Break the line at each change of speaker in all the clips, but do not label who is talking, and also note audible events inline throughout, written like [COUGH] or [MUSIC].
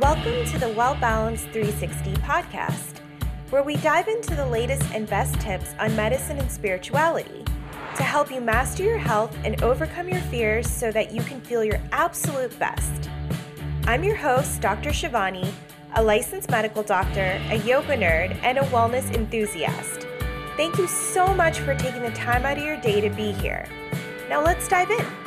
Welcome to the Well Balanced 360 podcast, where we dive into the latest and best tips on medicine and spirituality to help you master your health and overcome your fears so that you can feel your absolute best. I'm your host, Dr. Shivani, a licensed medical doctor, a yoga nerd, and a wellness enthusiast. Thank you so much for taking the time out of your day to be here. Now let's dive in.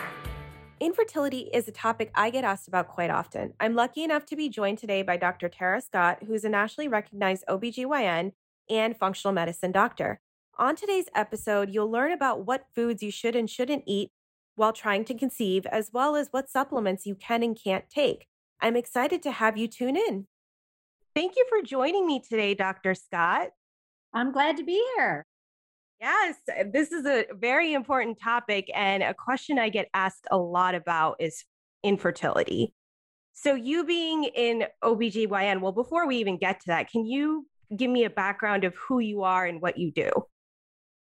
Infertility is a topic I get asked about quite often. I'm lucky enough to be joined today by Dr. Tara Scott, who's a nationally recognized OBGYN and functional medicine doctor. On today's episode, you'll learn about what foods you should and shouldn't eat while trying to conceive, as well as what supplements you can and can't take. I'm excited to have you tune in. Thank you for joining me today, Dr. Scott.
I'm glad to be here.
Yes, uh, this is a very important topic. And a question I get asked a lot about is infertility. So, you being in OBGYN, well, before we even get to that, can you give me a background of who you are and what you do?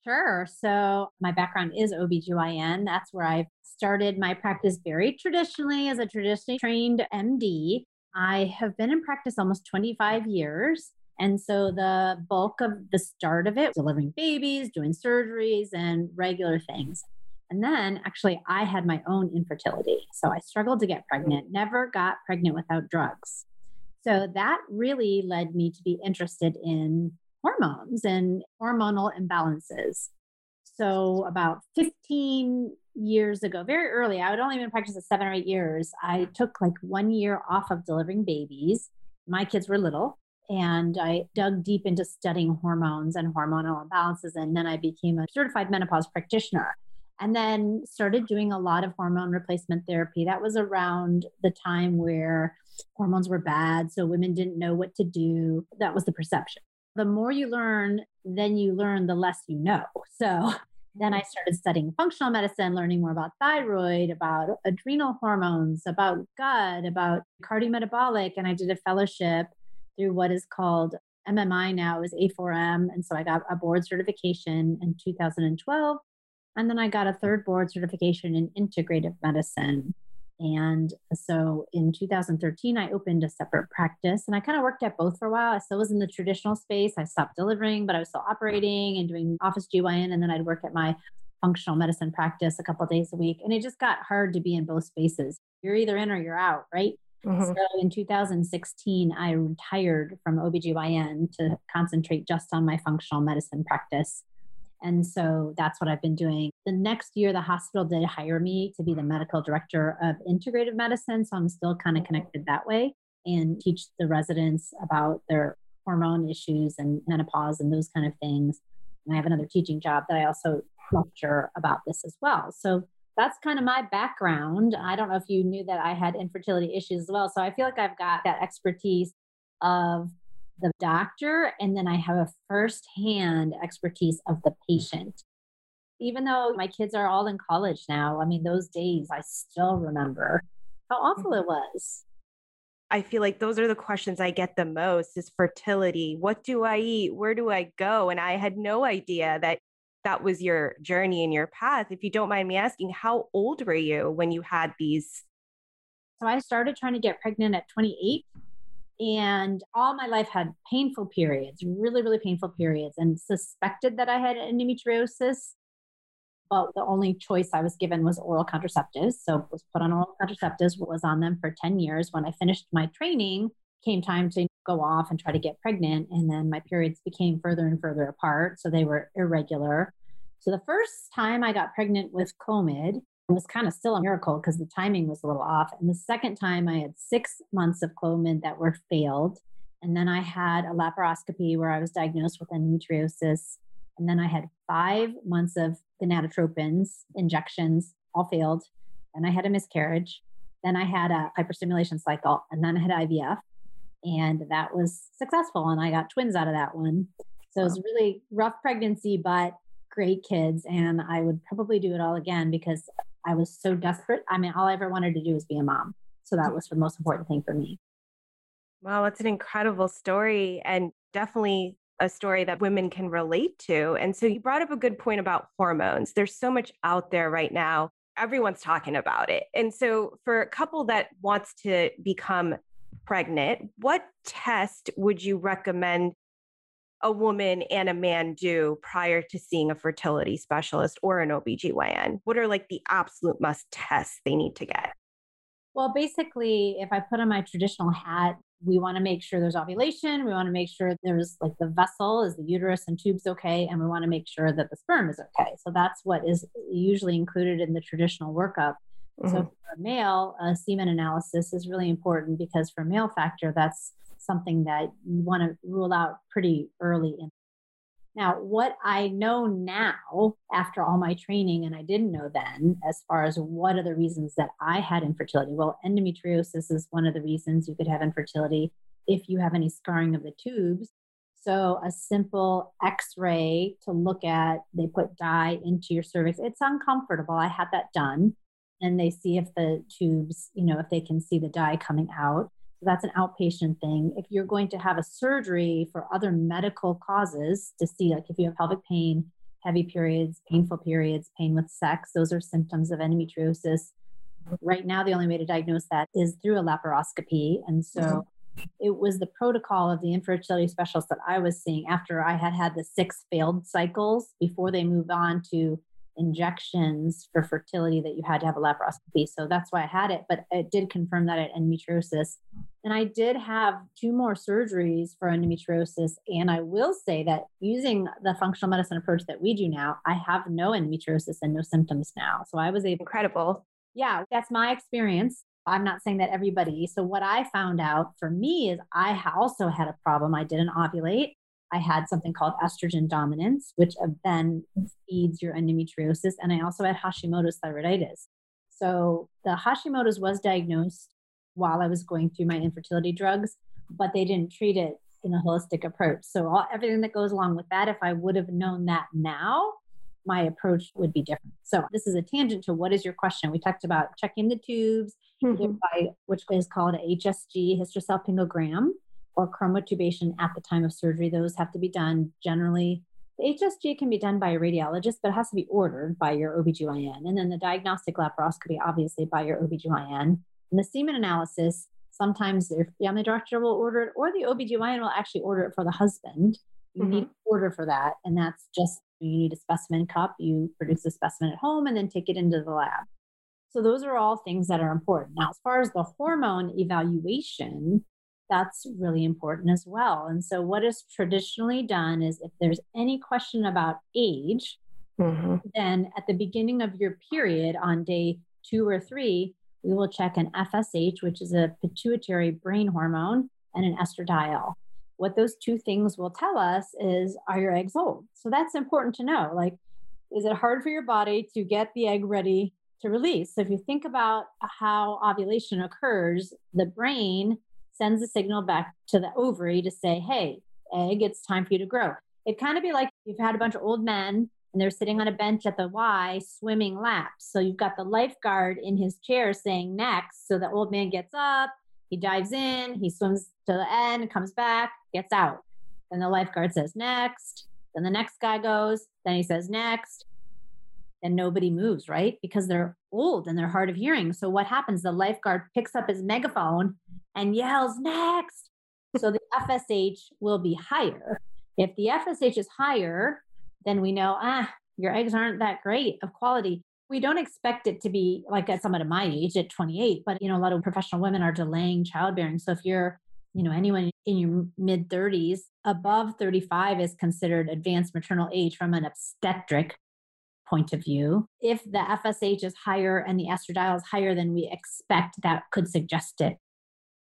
Sure. So, my background is OBGYN. That's where I started my practice very traditionally as a traditionally trained MD. I have been in practice almost 25 years. And so the bulk of the start of it, delivering babies, doing surgeries, and regular things. And then actually, I had my own infertility. So I struggled to get pregnant, never got pregnant without drugs. So that really led me to be interested in hormones and hormonal imbalances. So about 15 years ago, very early, I had only been in practice seven or eight years. I took like one year off of delivering babies. My kids were little and I dug deep into studying hormones and hormonal imbalances. And then I became a certified menopause practitioner and then started doing a lot of hormone replacement therapy. That was around the time where hormones were bad. So women didn't know what to do. That was the perception. The more you learn, then you learn, the less you know. So then I started studying functional medicine, learning more about thyroid, about adrenal hormones, about gut, about cardiometabolic. And I did a fellowship through what is called MMI now is A4M. And so I got a board certification in 2012. And then I got a third board certification in integrative medicine. And so in 2013, I opened a separate practice and I kind of worked at both for a while. I still was in the traditional space. I stopped delivering, but I was still operating and doing office GYN. And then I'd work at my functional medicine practice a couple days a week. And it just got hard to be in both spaces. You're either in or you're out, right? Mm-hmm. So in 2016, I retired from OBGYN to concentrate just on my functional medicine practice. And so that's what I've been doing. The next year, the hospital did hire me to be the medical director of integrative medicine. So I'm still kind of connected that way and teach the residents about their hormone issues and menopause and those kind of things. And I have another teaching job that I also lecture about this as well. So that's kind of my background. I don't know if you knew that I had infertility issues as well. So I feel like I've got that expertise of the doctor, and then I have a firsthand expertise of the patient. Even though my kids are all in college now, I mean, those days I still remember how awful it mm-hmm. was.
I feel like those are the questions I get the most is fertility. What do I eat? Where do I go? And I had no idea that that was your journey and your path. If you don't mind me asking, how old were you when you had these?
So I started trying to get pregnant at 28 and all my life had painful periods, really, really painful periods, and suspected that I had endometriosis. But the only choice I was given was oral contraceptives. So was put on oral contraceptives, was on them for 10 years. When I finished my training, came time to go off and try to get pregnant. And then my periods became further and further apart. So they were irregular. So the first time I got pregnant with Clomid it was kind of still a miracle because the timing was a little off. And the second time I had six months of Clomid that were failed. And then I had a laparoscopy where I was diagnosed with endometriosis. And then I had five months of gonadotropins injections, all failed. Then I had a miscarriage. Then I had a hyperstimulation cycle. And then I had IVF and that was successful and i got twins out of that one so it was really rough pregnancy but great kids and i would probably do it all again because i was so desperate. I mean all i ever wanted to do was be a mom. So that was the most important thing for me.
Wow that's an incredible story and definitely a story that women can relate to and so you brought up a good point about hormones. There's so much out there right now. Everyone's talking about it and so for a couple that wants to become pregnant, what test would you recommend a woman and a man do prior to seeing a fertility specialist or an OBGYN? What are like the absolute must tests they need to get?
Well, basically, if I put on my traditional hat, we want to make sure there's ovulation. We want to make sure there's like the vessel is the uterus and tubes okay. And we want to make sure that the sperm is okay. So that's what is usually included in the traditional workup. Mm-hmm. So for a male, a semen analysis is really important because for male factor, that's something that you want to rule out pretty early in now, what I know now after all my training, and I didn't know then, as far as what are the reasons that I had infertility, well, endometriosis is one of the reasons you could have infertility if you have any scarring of the tubes. So, a simple x ray to look at, they put dye into your cervix. It's uncomfortable. I had that done. And they see if the tubes, you know, if they can see the dye coming out. So that's an outpatient thing. If you're going to have a surgery for other medical causes to see, like if you have pelvic pain, heavy periods, painful periods, pain with sex, those are symptoms of endometriosis. Right now, the only way to diagnose that is through a laparoscopy. And so mm-hmm. it was the protocol of the infertility specialist that I was seeing after I had had the six failed cycles before they move on to injections for fertility that you had to have a laparoscopy. So that's why I had it. But it did confirm that I had endometriosis. And I did have two more surgeries for endometriosis. And I will say that using the functional medicine approach that we do now, I have no endometriosis and no symptoms now. So I was able.
Incredible.
Yeah, that's my experience. I'm not saying that everybody. So what I found out for me is I also had a problem. I didn't ovulate. I had something called estrogen dominance, which then feeds your endometriosis. And I also had Hashimoto's thyroiditis. So the Hashimoto's was diagnosed while I was going through my infertility drugs, but they didn't treat it in a holistic approach. So all, everything that goes along with that, if I would have known that now, my approach would be different. So this is a tangent to what is your question? We talked about checking the tubes, mm-hmm. by, which is called a HSG hysterosalpingogram or chromotubation at the time of surgery. Those have to be done generally. The HSG can be done by a radiologist, but it has to be ordered by your OBGYN. And then the diagnostic laparoscopy, obviously, by your OBGYN. And the semen analysis, sometimes the family doctor will order it, or the OBGYN will actually order it for the husband. You mm-hmm. need to order for that. And that's just you need a specimen cup, you produce a specimen at home, and then take it into the lab. So, those are all things that are important. Now, as far as the hormone evaluation, that's really important as well. And so, what is traditionally done is if there's any question about age, mm-hmm. then at the beginning of your period on day two or three, we will check an FSH, which is a pituitary brain hormone, and an estradiol. What those two things will tell us is are your eggs old? So that's important to know. Like, is it hard for your body to get the egg ready to release? So if you think about how ovulation occurs, the brain sends a signal back to the ovary to say, hey, egg, it's time for you to grow. It kind of be like you've had a bunch of old men and they're sitting on a bench at the Y swimming laps. So you've got the lifeguard in his chair saying next. So the old man gets up, he dives in, he swims to the end, comes back, gets out. Then the lifeguard says next. Then the next guy goes, then he says next and nobody moves, right? Because they're old and they're hard of hearing. So what happens? The lifeguard picks up his megaphone and yells, next. So the [LAUGHS] FSH will be higher. If the FSH is higher, then we know, ah, your eggs aren't that great of quality. We don't expect it to be like at someone of my age at 28, but you know, a lot of professional women are delaying childbearing. So if you're, you know, anyone in your mid 30s, above 35 is considered advanced maternal age from an obstetric point of view. If the FSH is higher and the estradiol is higher than we expect, that could suggest it.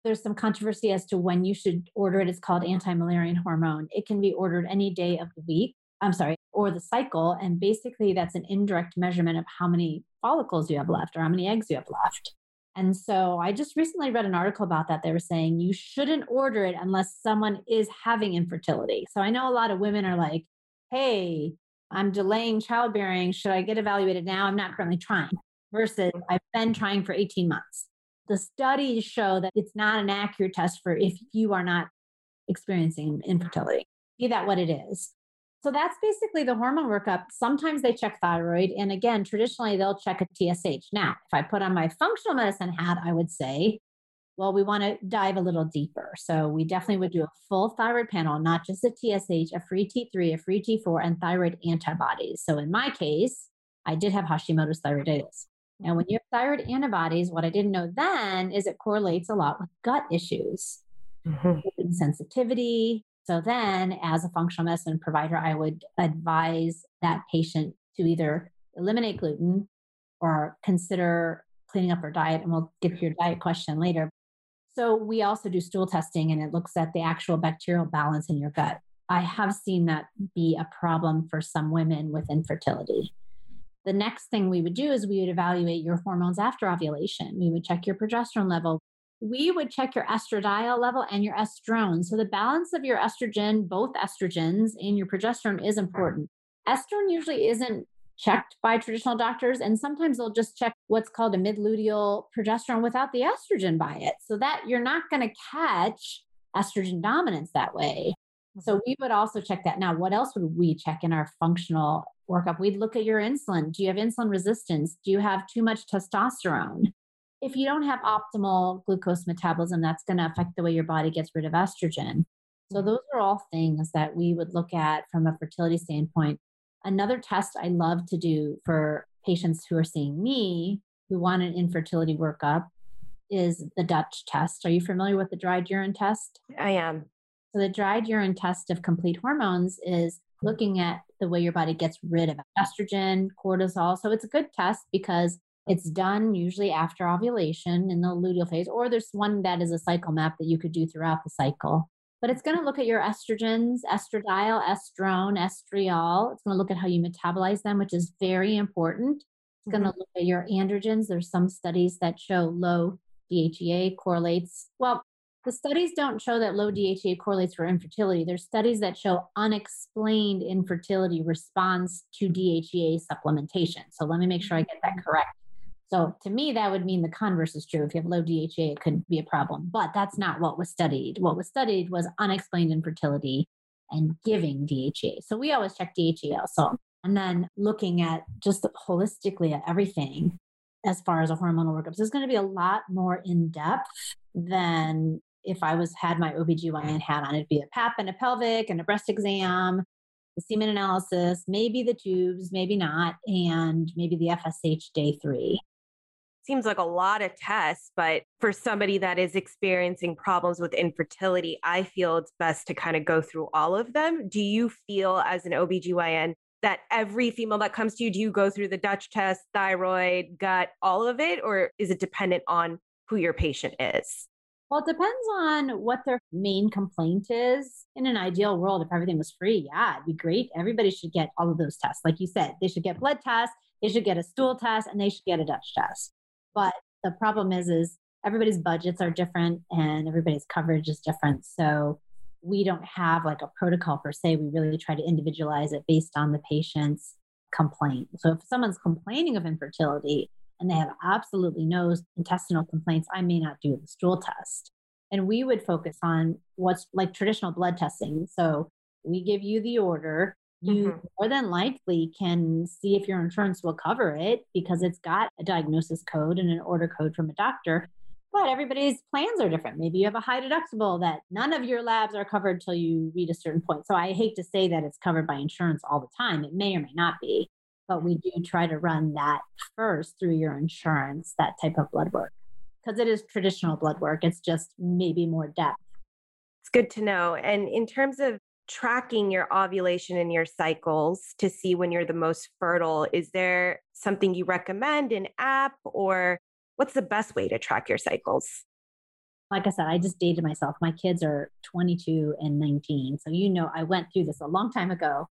There's some controversy as to when you should order it. It's called anti Müllerian hormone. It can be ordered any day of the week. I'm sorry, or the cycle. And basically, that's an indirect measurement of how many follicles you have left or how many eggs you have left. And so I just recently read an article about that. They were saying you shouldn't order it unless someone is having infertility. So I know a lot of women are like, hey, I'm delaying childbearing. Should I get evaluated now? I'm not currently trying, versus I've been trying for 18 months. The studies show that it's not an accurate test for if you are not experiencing infertility, be that what it is. So that's basically the hormone workup. Sometimes they check thyroid. And again, traditionally they'll check a TSH. Now, if I put on my functional medicine hat, I would say Well, we want to dive a little deeper. So we definitely would do a full thyroid panel, not just a TSH, a free T3, a free T4, and thyroid antibodies. So in my case, I did have Hashimoto's thyroiditis. And when you have thyroid antibodies, what I didn't know then is it correlates a lot with gut issues, mm-hmm. sensitivity. So then, as a functional medicine provider, I would advise that patient to either eliminate gluten or consider cleaning up her diet. And we'll get to your diet question later. So we also do stool testing and it looks at the actual bacterial balance in your gut. I have seen that be a problem for some women with infertility. The next thing we would do is we would evaluate your hormones after ovulation. We would check your progesterone level. We would check your estradiol level and your estrone. So the balance of your estrogen, both estrogens and your progesterone is important. Estrone usually isn't checked by traditional doctors. And sometimes they'll just check what's called a mid luteal progesterone without the estrogen by it. So that you're not going to catch estrogen dominance that way. So mm-hmm. we would also check that. Now, what else would we check in our functional workup? We'd look at your insulin. Do you have insulin resistance? Do you have too much testosterone? If you don't have optimal glucose metabolism, that's going to affect the way your body gets rid of estrogen. So, mm-hmm. those are all things that we would look at from a fertility standpoint. Another test I love to do for patients who are seeing me who want an infertility workup is the Dutch test. Are you familiar with the dried urine test?
I am.
So, the dried urine test of complete hormones is looking at the way your body gets rid of estrogen, cortisol. So, it's a good test because it's done usually after ovulation in the luteal phase, or there's one that is a cycle map that you could do throughout the cycle but it's going to look at your estrogens, estradiol, estrone, estriol. It's going to look at how you metabolize them, which is very important. It's going to mm-hmm. look at your androgens. There's some studies that show low DHEA correlates. Well, the studies don't show that low DHEA correlates for infertility. There's studies that show unexplained infertility response to DHEA supplementation. So let me make sure I get that correct. So to me, that would mean the converse is true. If you have low DHA, it could be a problem. But that's not what was studied. What was studied was unexplained infertility and giving DHA. So we always check DHA also. And then looking at just holistically at everything as far as a hormonal workup. So it's going to be a lot more in depth than if I was had my OBGYN hat on. It'd be a PAP and a pelvic and a breast exam, the semen analysis, maybe the tubes, maybe not, and maybe the FSH day three
seems like a lot of tests, but for somebody that is experiencing problems with infertility, I feel it's best to kind of go through all of them. Do you feel as an OBGYN that every female that comes to you, do you go through the Dutch test, thyroid, gut, all of it, or is it dependent on who your patient is?
Well, it depends on what their main complaint is. In an ideal world, if everything was free, yeah, it'd be great. Everybody should get all of those tests. Like you said, they should get blood tests, they should get a stool test, and they should get a Dutch test. But the problem is, is everybody's budgets are different and everybody's coverage is different. So we don't have like a protocol per se. We really try to individualize it based on the patient's complaint. So if someone's complaining of infertility and they have absolutely no intestinal complaints, I may not do the stool test. And we would focus on what's like traditional blood testing. So we give you the order, you mm-hmm. more than likely can see if your insurance will cover it because it's got a diagnosis code and an order code from a doctor. But everybody's plans are different. Maybe you have a high deductible that none of your labs are covered till you reach a certain point. So I hate to say that it's covered by insurance all the time. It may or may not be, but we do try to run that first through your insurance, that type of blood work, because it is traditional blood work. It's just maybe more depth.
It's good to know. And in terms of tracking your ovulation and your cycles to see when you're the most fertile, is there something you recommend, an app, or what's the best way to track your cycles?
Like I said, I just dated myself. My kids are 22 and 19. So, you know, I went through this a long time ago,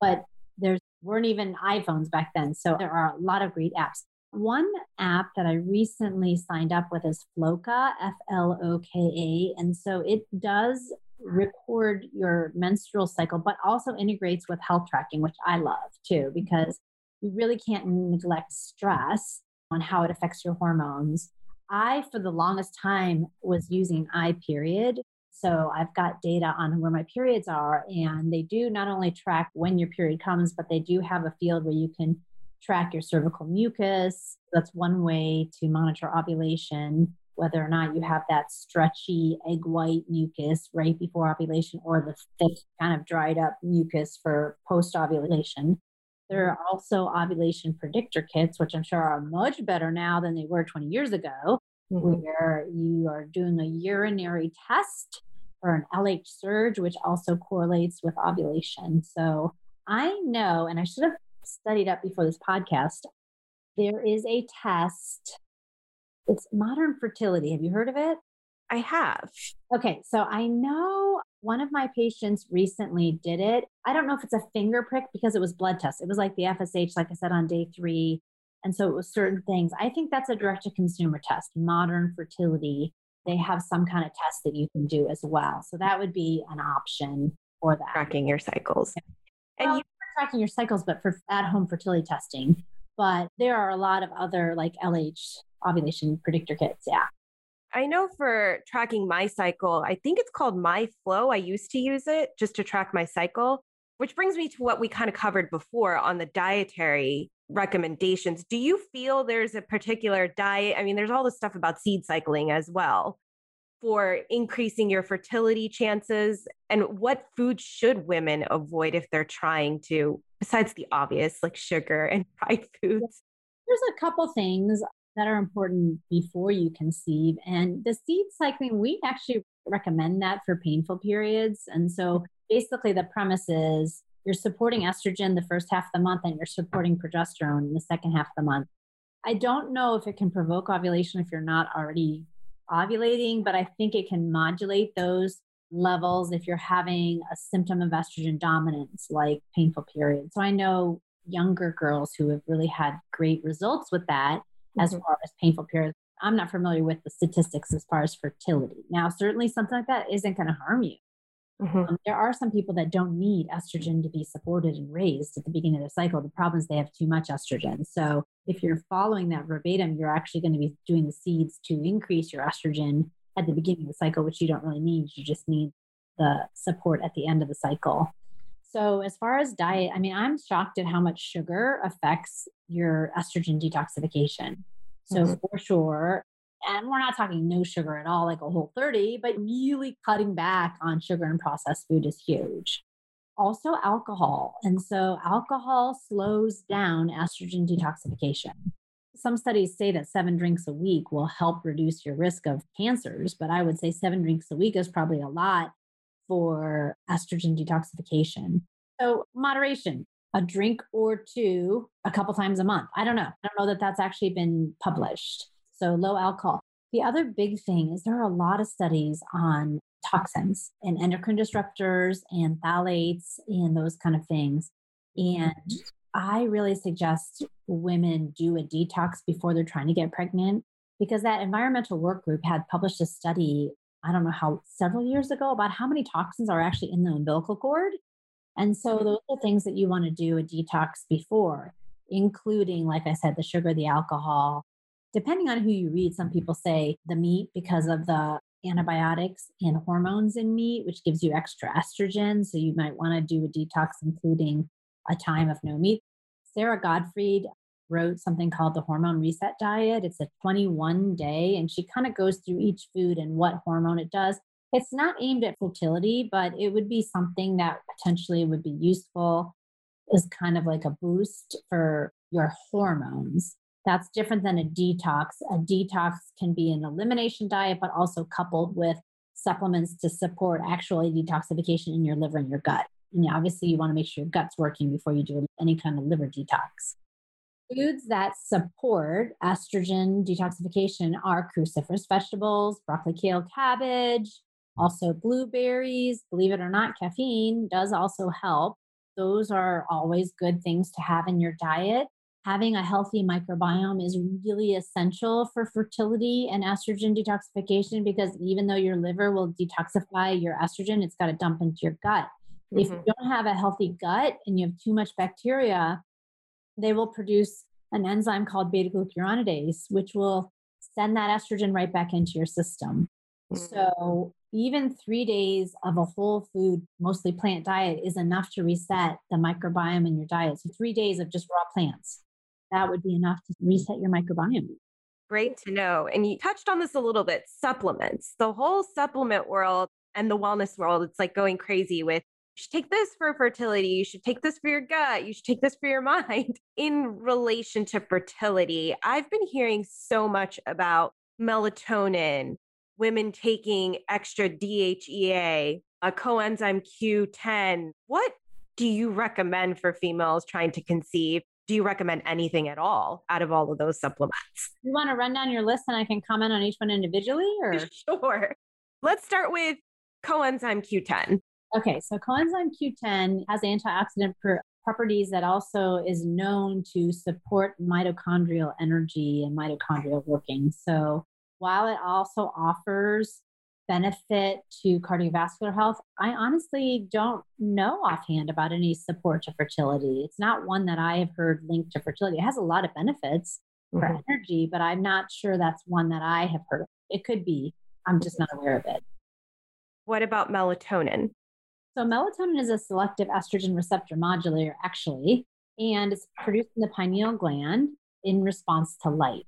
but there weren't even iPhones back then. So, there are a lot of great apps. One app that I recently signed up with is Floka, F L O K A. And so it does record your menstrual cycle, but also integrates with health tracking, which I love too, because you really can't neglect stress on how it affects your hormones. I, for the longest time, was using iPeriod. So I've got data on where my periods are, and they do not only track when your period comes, but they do have a field where you can track your cervical mucus. That's one way to monitor ovulation whether or not you have that stretchy egg white mucus right before ovulation or the thick, kind of dried up mucus for post ovulation. There are also ovulation predictor kits, which I'm sure are much better now than they were 20 years ago, mm-hmm. where you are doing a urinary test or an LH surge, which also correlates with ovulation. So I know, and I should have studied up before this podcast, there is a test. It's modern fertility. Have you heard of it?
I have.
Okay, so I know one of my patients recently did it. I don't know if it's a finger prick because it was blood test. It was like the FSH, like I said, on day three. And so it was certain things. I think that's a direct to consumer test, modern fertility. They have some kind of test that you can do as well. So that would be an option for that.
Tracking your cycles.
And well, you tracking your cycles, but for at home fertility testing. But there are a lot of other like LH ovulation predictor kits. Yeah.
I know for tracking my cycle, I think it's called MyFlo. I used to use it just to track my cycle, which brings me to what we kind of covered before on the dietary recommendations. Do you feel there's a particular diet? I mean, there's all this stuff about seed cycling as well for increasing your fertility chances. And what foods should women avoid if they're trying to, besides the obvious like sugar and [LAUGHS] fried foods?
There's a couple things that are important before you conceive. And the seed cycling, we actually recommend that for painful periods. And so mm-hmm. basically, the premise is you're supporting estrogen the first half of the month and you're supporting progesterone in the second half of the month. I don't know if it can provoke ovulation if you're not already ovulating, but I think it can modulate those levels if you're having a symptom of estrogen dominance, like painful periods. So I know younger girls who have really had great results with that mm-hmm. as far as painful periods. I'm not familiar with the statistics as far as fertility. Now, certainly something like that isn't going to harm you. Mm-hmm. Um, there are some people that don't need estrogen to be supported and raised at the beginning of their cycle. The problem is they have too much estrogen. So if you're following that verbatim, you're actually going to be doing the seeds to increase your estrogen at the beginning of the cycle, which you don't really need. You just need the support at the end of the cycle. So, as far as diet, I mean, I'm shocked at how much sugar affects your estrogen detoxification. So, mm-hmm. for sure, and we're not talking no sugar at all, like a whole 30, but really cutting back on sugar and processed food is huge. Also, alcohol. And so, alcohol slows down estrogen detoxification. Some studies say that seven drinks a week will help reduce your risk of cancers, but I would say seven drinks a week is probably a lot for estrogen detoxification. So, moderation, a drink or two a couple times a month. I don't know. I don't know that that's actually been published so low alcohol. The other big thing is there are a lot of studies on toxins and endocrine disruptors and phthalates and those kind of things. And mm-hmm. I really suggest women do a detox before they're trying to get pregnant because that environmental work group had published a study, I don't know how, several years ago about how many toxins are actually in the umbilical cord. And so mm-hmm. those are things that you want to do a detox before, including, like I said, the sugar, the alcohol, depending on who you read, some people say the meat because of the antibiotics and hormones in meat, which gives you extra estrogen. So you might want to do a detox, including a time of no meat. Sara Gottfried wrote something called the hormone reset diet. It's a 21 day, and she kind of goes through each food and what hormone it does. It's not aimed at fertility, but it would be something that potentially would be useful as kind of like a boost for your hormones. That's different than a detox. A detox can be an elimination diet, but also coupled with supplements to support actually detoxification in your liver and your gut. And obviously, you want to make sure your gut's working before you do any kind of liver detox. Foods that support estrogen detoxification are cruciferous vegetables, broccoli, kale, cabbage, also blueberries. Believe it or not, caffeine does also help. Those are always good things to have in your diet having a healthy microbiome is really essential for fertility and estrogen detoxification because even though your liver will detoxify your estrogen, it's got to dump into your gut. Mm-hmm. If you mm-hmm. don't have a healthy gut and you have too much bacteria, they will produce an enzyme called beta glucuronidase, which will send that estrogen right back into your system. Mm-hmm. So, even three days of a whole food, mostly plant diet is enough to reset the microbiome in your diet. So, three days of just raw plants that would be enough to reset your microbiome.
Great to know. And you touched on this a little bit supplements, the whole supplement world and the wellness world. It's like going crazy with you should take this for fertility. You should take this for your gut. You should take this for your [LAUGHS] mind. In relation to fertility, I've been hearing so much about melatonin, women taking extra DHEA, a coenzyme Q10. What do you recommend for females trying to conceive? Do you recommend anything at all out of all of those supplements?
You want to run down your list and I can comment on each one individually or [LAUGHS]
sure. Let's start with coenzyme Q10.
Okay, so coenzyme Q10 has antioxidant properties that also is known to support mitochondrial energy and mitochondrial working. So while it also offers benefit to cardiovascular health, I honestly don't know offhand about any support to fertility. It's not one that I have heard linked to fertility. It has a lot of benefits mm-hmm. for energy, but I'm not sure that's one that I have heard of. It could be. I'm just not aware of it.
What about melatonin?
So, melatonin is a selective estrogen receptor modulator, actually, and it's produced in the pineal gland in response to light.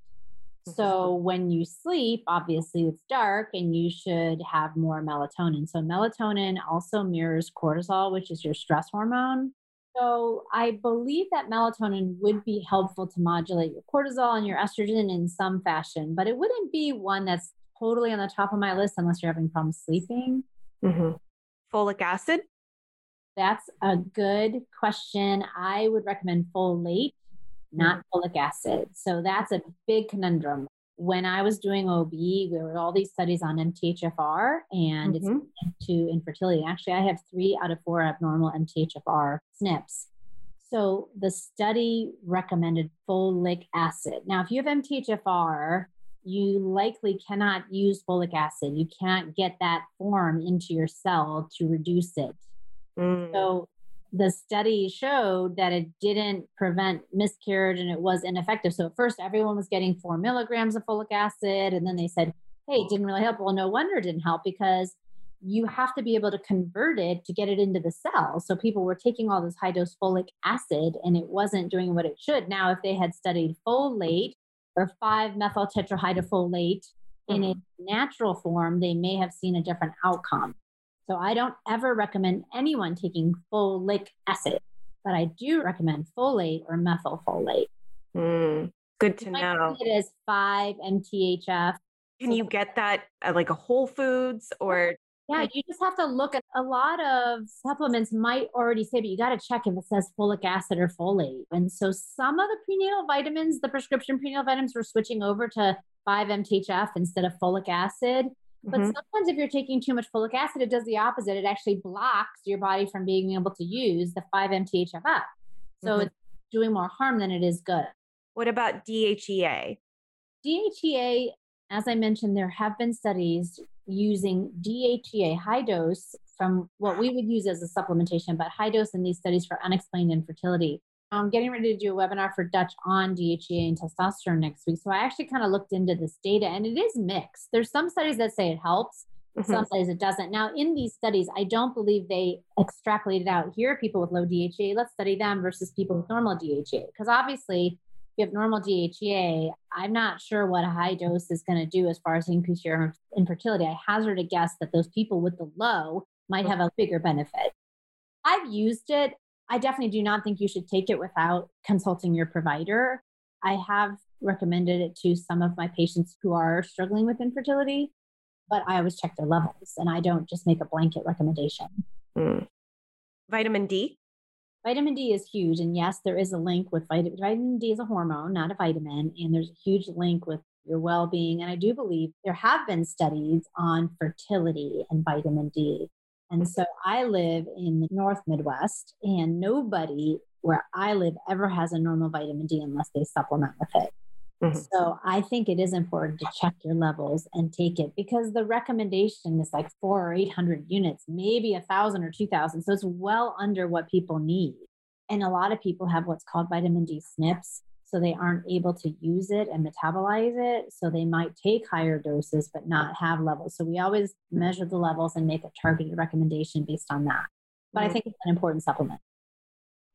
So when you sleep, obviously it's dark and you should have more melatonin. So melatonin also mirrors cortisol, which is your stress hormone. So I believe that melatonin would be helpful to modulate your cortisol and your estrogen in some fashion, but it wouldn't be one that's totally on the top of my list unless you're having problems sleeping.
Mm-hmm. Folic acid?
That's a good question. I would recommend folate not mm-hmm. folic acid. So that's a big conundrum. When I was doing OB, there were all these studies on MTHFR and mm-hmm. it's to infertility. Actually, I have three out of four abnormal MTHFR SNPs. So the study recommended folic acid. Now, if you have MTHFR, you likely cannot use folic acid. You cannot get that form into your cell to reduce it. Mm. So the study showed that it didn't prevent miscarriage and it was ineffective. So at first, everyone was getting four milligrams of folic acid, and then they said, "Hey, it didn't really help." Well, no wonder it didn't help because you have to be able to convert it to get it into the cell. So people were taking all this high dose folic acid, and it wasn't doing what it should. Now, if they had studied folate or five methyl tetrahydrofolate in its natural form, they may have seen a different outcome. So I don't ever recommend anyone taking folic acid, but I do recommend folate or methylfolate.
Mm, good to know.
It is 5 MTHF.
Can you get that at like a Whole Foods or?
Yeah, you just have to look at a lot of supplements might already say, but you got to check if it says folic acid or folate. And so some of the prenatal vitamins, the prescription prenatal vitamins, were switching over to 5 MTHF instead of folic acid. But mm-hmm. sometimes if you're taking too much folic acid, it does the opposite. It actually blocks your body from being able to use the 5-MTHFR. So mm-hmm. it's doing more harm than it is good.
What about DHEA?
DHEA, as I mentioned, there have been studies using DHEA high dose from what we would use as a supplementation, but high dose in these studies for unexplained infertility. I'm getting ready to do a webinar for Dutch on DHEA and testosterone next week. So I actually kind of looked into this data and it is mixed. There's some studies that say it helps, mm-hmm. some studies it doesn't. Now, in these studies, I don't believe they extrapolated out here people with low DHEA, let's study them versus people with normal DHEA. Because obviously, if you have normal DHEA, I'm not sure what a high dose is going to do as far as increase your infertility. I hazard a guess that those people with the low might have a bigger benefit. I've used it. I definitely do not think you should take it without consulting your provider. I have recommended it to some of my patients who are struggling with infertility, but I always check their levels and I don't just make a blanket recommendation. Mm.
Vitamin D?
Vitamin D is huge. And yes, there is a link with vitamin, vitamin D is a hormone, not a vitamin. And there's a huge link with your well being. And I do believe there have been studies on fertility and vitamin D. And so I live in the North Midwest, and nobody where I live ever has a normal vitamin D unless they supplement with it. Mm-hmm. So I think it is important to check your levels and take it because the recommendation is like four or 800 units, maybe a thousand or 2000. So it's well under what people need. And a lot of people have what's called vitamin D SNPs, so they aren't able to use it and metabolize it. So they might take higher doses but not have levels. So we always measure the levels and make a targeted recommendation based on that. But. I mm. think it's an important supplement.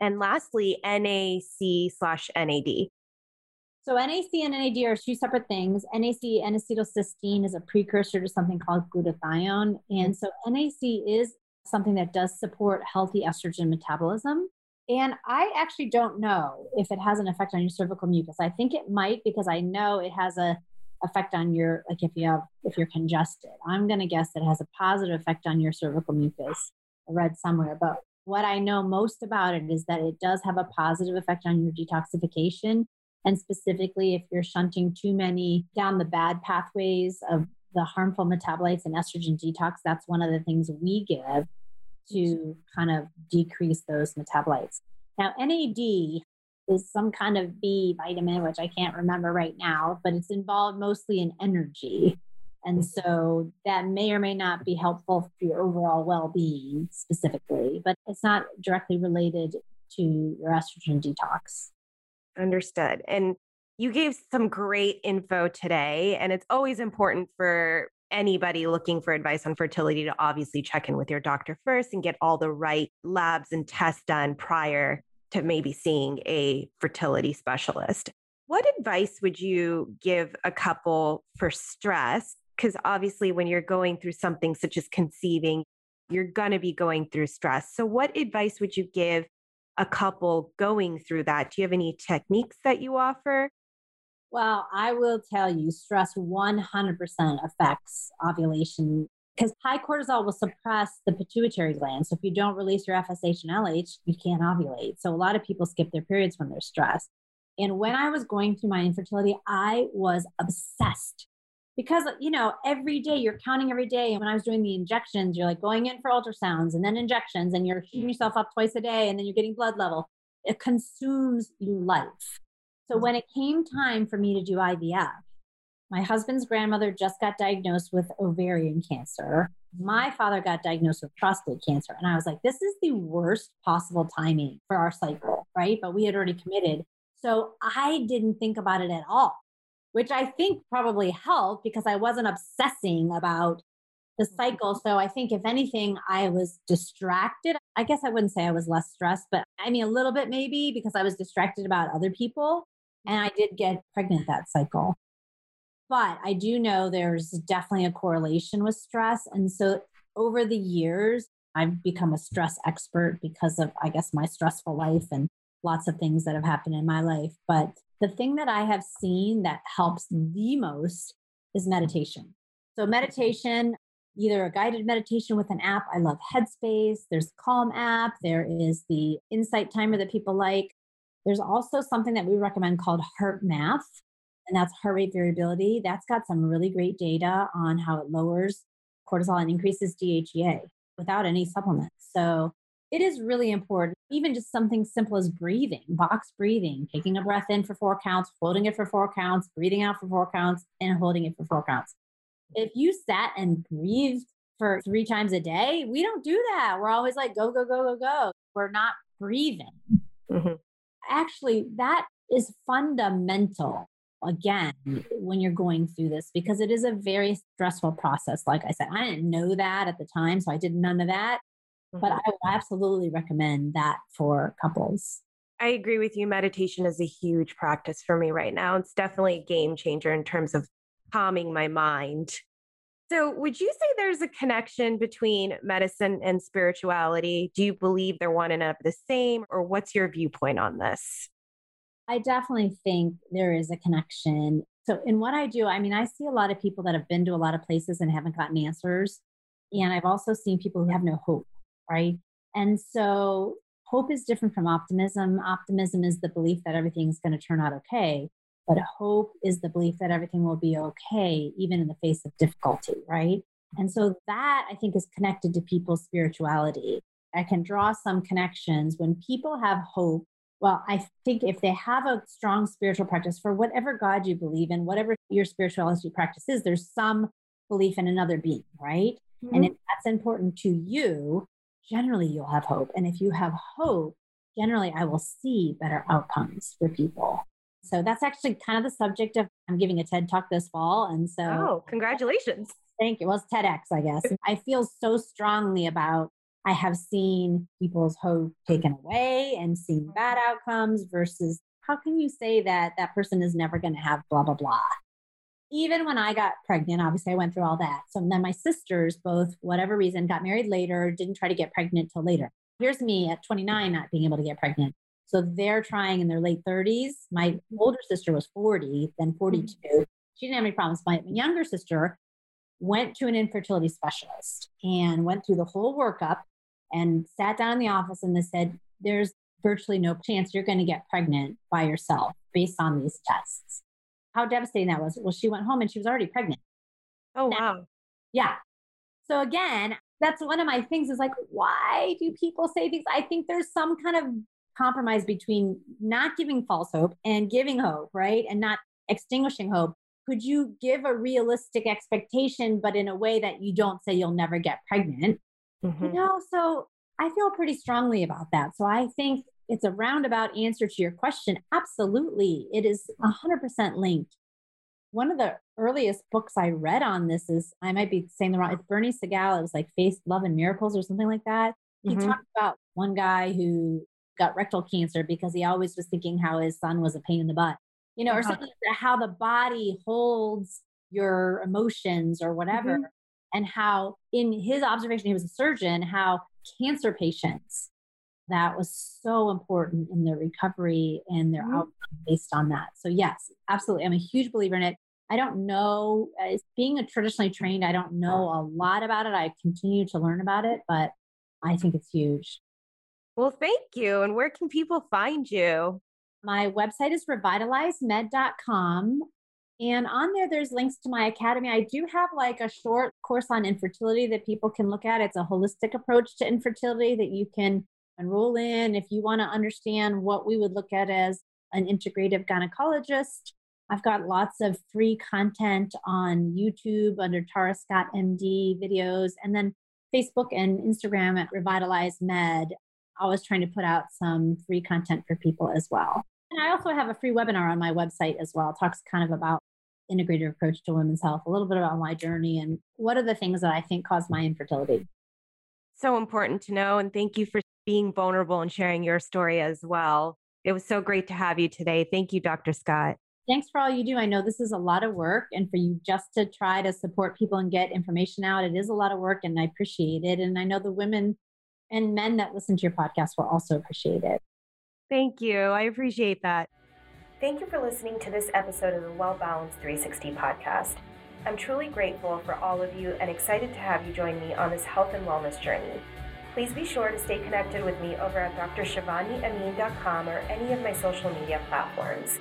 And lastly, NAC slash NAD.
So NAC and NAD are two separate things. NAC, N-acetylcysteine, is a precursor to something called glutathione. And mm. so NAC is something that does support healthy estrogen metabolism. And I actually don't know if it has an effect on your cervical mucus. I think it might because I know it has a effect on your like if you have if you're congested. I'm to guess it has a positive effect on your cervical mucus. I read somewhere, but what I know most about it is that it does have a positive effect on your detoxification and specifically if you're shunting too many down the bad pathways of the harmful metabolites and estrogen detox, that's one of the things we give to kind of decrease those metabolites. Now, NAD is some kind of B vitamin, which I can't remember right now, but it's involved mostly in energy. And so that may or may not be helpful for your overall well being specifically, but it's not directly related to your estrogen detox.
Understood. And you gave some great info today, and it's always important for anybody looking for advice on fertility to obviously check in with your doctor first and get all the right labs and tests done prior to maybe seeing a fertility specialist. What advice would you give a couple for stress? Because obviously, when you're going through something such as conceiving, you're going to be going through stress. So, what advice would you give a couple going through that? Do you have any techniques that you offer?
Well, I will tell you, stress 100% affects ovulation because high cortisol will suppress the pituitary gland. So if you don't release your FSH and LH, you can't ovulate. So a lot of people skip their periods when they're stressed. And when I was going through my infertility, I was obsessed because, you know, every day you're counting every day. And when I was doing the injections, you're like going in for ultrasounds and then injections, and you're shooting yourself up twice a day, and then you're getting blood level. It consumes your life. So when it came time for me to do IVF, my husband's grandmother just got diagnosed with ovarian cancer. My father got diagnosed with prostate cancer. And I was like, this is the worst possible timing for our cycle, right? But we had already committed. So I didn't think about it at all, which I think probably helped because I wasn't obsessing about the mm-hmm. cycle. So I think, if anything, I was distracted. I guess I wouldn't say I was less stressed, but I mean, a little bit maybe because I was distracted about other people. And I did get pregnant that cycle. But I do know there's definitely a correlation with stress. And so over the years, I've become a stress expert because of, I guess, my stressful life and lots of things that have happened in my life. But the thing that I have seen that helps the most is meditation. So, meditation, either a guided meditation with an app. I love Headspace. There's Calm app. There is the Insight Timer that people like. There's also something that we recommend called Heart Math, and that's heart rate variability. That's got some really great data on how it lowers cortisol and increases DHEA without any supplements. So it is really important. Even just something simple as breathing, box breathing, taking a breath in for four counts, holding it for four counts, breathing out for four counts, and holding it for four counts. If you sat and breathed for three times a day, we don't do that. We're always like, go, go, go, go, go. We're not breathing. Mm-hmm. Actually, that is fundamental again when you're going through this because it is a very stressful process. Like I said, I didn't know that at the time, so I did none of that. Mm-hmm. But I would absolutely recommend that for couples.
I agree with you. Meditation is a huge practice for me right now. It's definitely a game changer in terms of calming my mind. So, would you say there's a connection between medicine and spirituality? Do you believe they're one and of the same, or what's your viewpoint on this?
I definitely think there is a connection. So, in what I do, I mean, I see a lot of people that have been to a lot of places and haven't gotten answers. And I've also seen people who have no hope, right? And so, hope is different from optimism. Optimism is the belief that everything's going to turn out okay. But hope is the belief that everything will be okay, even in the face of difficulty, right? And so, that I think is connected to people's spirituality. I can draw some connections when people have hope well, I think if they have a strong spiritual practice for whatever God you believe in, whatever your spirituality practice is, there's some belief in another being, right? Mm-hmm. And if that's important to you, generally you'll have hope. And if you have hope, generally I will see better outcomes for people. So that's actually kind of the subject of I'm giving a TED talk this fall. And so
Oh, congratulations.
Thank you. Well, it's TEDx, I guess. [LAUGHS] I feel so strongly about I have seen people's hope taken away and seen bad outcomes versus how can you say that that person is never going to have blah, blah, blah? Even when I got pregnant, obviously I went through all that. So then my sisters, both, whatever reason, got married later, didn't try to get pregnant till later. Here's me at 29 not being able to get pregnant. So they're trying in their late 30s. My older sister was 40, then mm-hmm. 42. Mm-hmm. She didn't have any problems. My younger sister went to an infertility specialist and went through the whole workup and sat down in the office and they said, There's virtually no chance you're going to get pregnant by yourself based on these tests. How devastating that was. Well, she went home and she was already pregnant.
Oh, now, wow.
Yeah. So again, that's one of my things is like, why do people say things? I think there's some kind of compromise between not giving false hope and giving hope, right? And not extinguishing hope. Could you give a realistic expectation, but in a way that you don't say you'll never get pregnant? Mm-hmm. You know, so I feel pretty strongly about that. So I think it's a roundabout answer to your question. Absolutely. It is 100% linked. One of the earliest books I read on this is, I might be saying the wrong, it's Bernie Siegel. It was like Faith, Love, and Miracles or something like that. He mm-hmm. talked about one guy who got rectal cancer because he always was thinking how his son was a pain in the butt, you know, or uh-huh. something like how the body holds your emotions or whatever. Mm-hmm. And how, in his observation, he was a surgeon, how cancer patients that was so important in their recovery and their mm-hmm. outcome based on that. So, yes, absolutely. I'm a huge believer in it. I don't know, as being a traditionally trained, I don't know a lot about it. I continue to learn about it, but I think it's huge.
Well, thank you. And where can people find you?
My website is revitalizemed.com. And on there, there's links to my academy. I do have like a short course on infertility that people can look at. It's a holistic approach to infertility that you can enroll in if you want to understand what we would look at as an integrative gynecologist. I've got lots of free content on YouTube under Tara Scott MD videos, and then Facebook and Instagram at Revitalize Med always trying to put out some free content for people as well. And I also have a free webinar on my website as well. It talks kind of about integrative approach to women's health, a little bit about my journey and what are the things that I think caused my infertility.
So important to know. And thank you for being vulnerable and sharing your story as well. It was so great to have you today. Thank you, Dr. Scott.
Thanks for all you do. I know this is a lot of work, and for you just to try to support people and get information out, it is a lot of work, and I appreciate it. And I know the women and men that listen to your podcast will also appreciate it.
Thank you. I appreciate that. Thank you for listening to this episode of the Well Balanced 360 podcast. I'm truly grateful for all of you and excited to have you join me on this health and wellness journey. Please be sure to stay connected with me over at drshivaniamin.com or any of my social media platforms.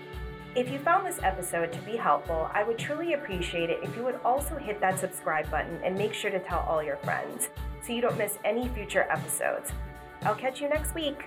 If you found this episode to be helpful, I would truly appreciate it if you would also hit that subscribe button and make sure to tell all your friends so you don't miss any future episodes. I'll catch you next week.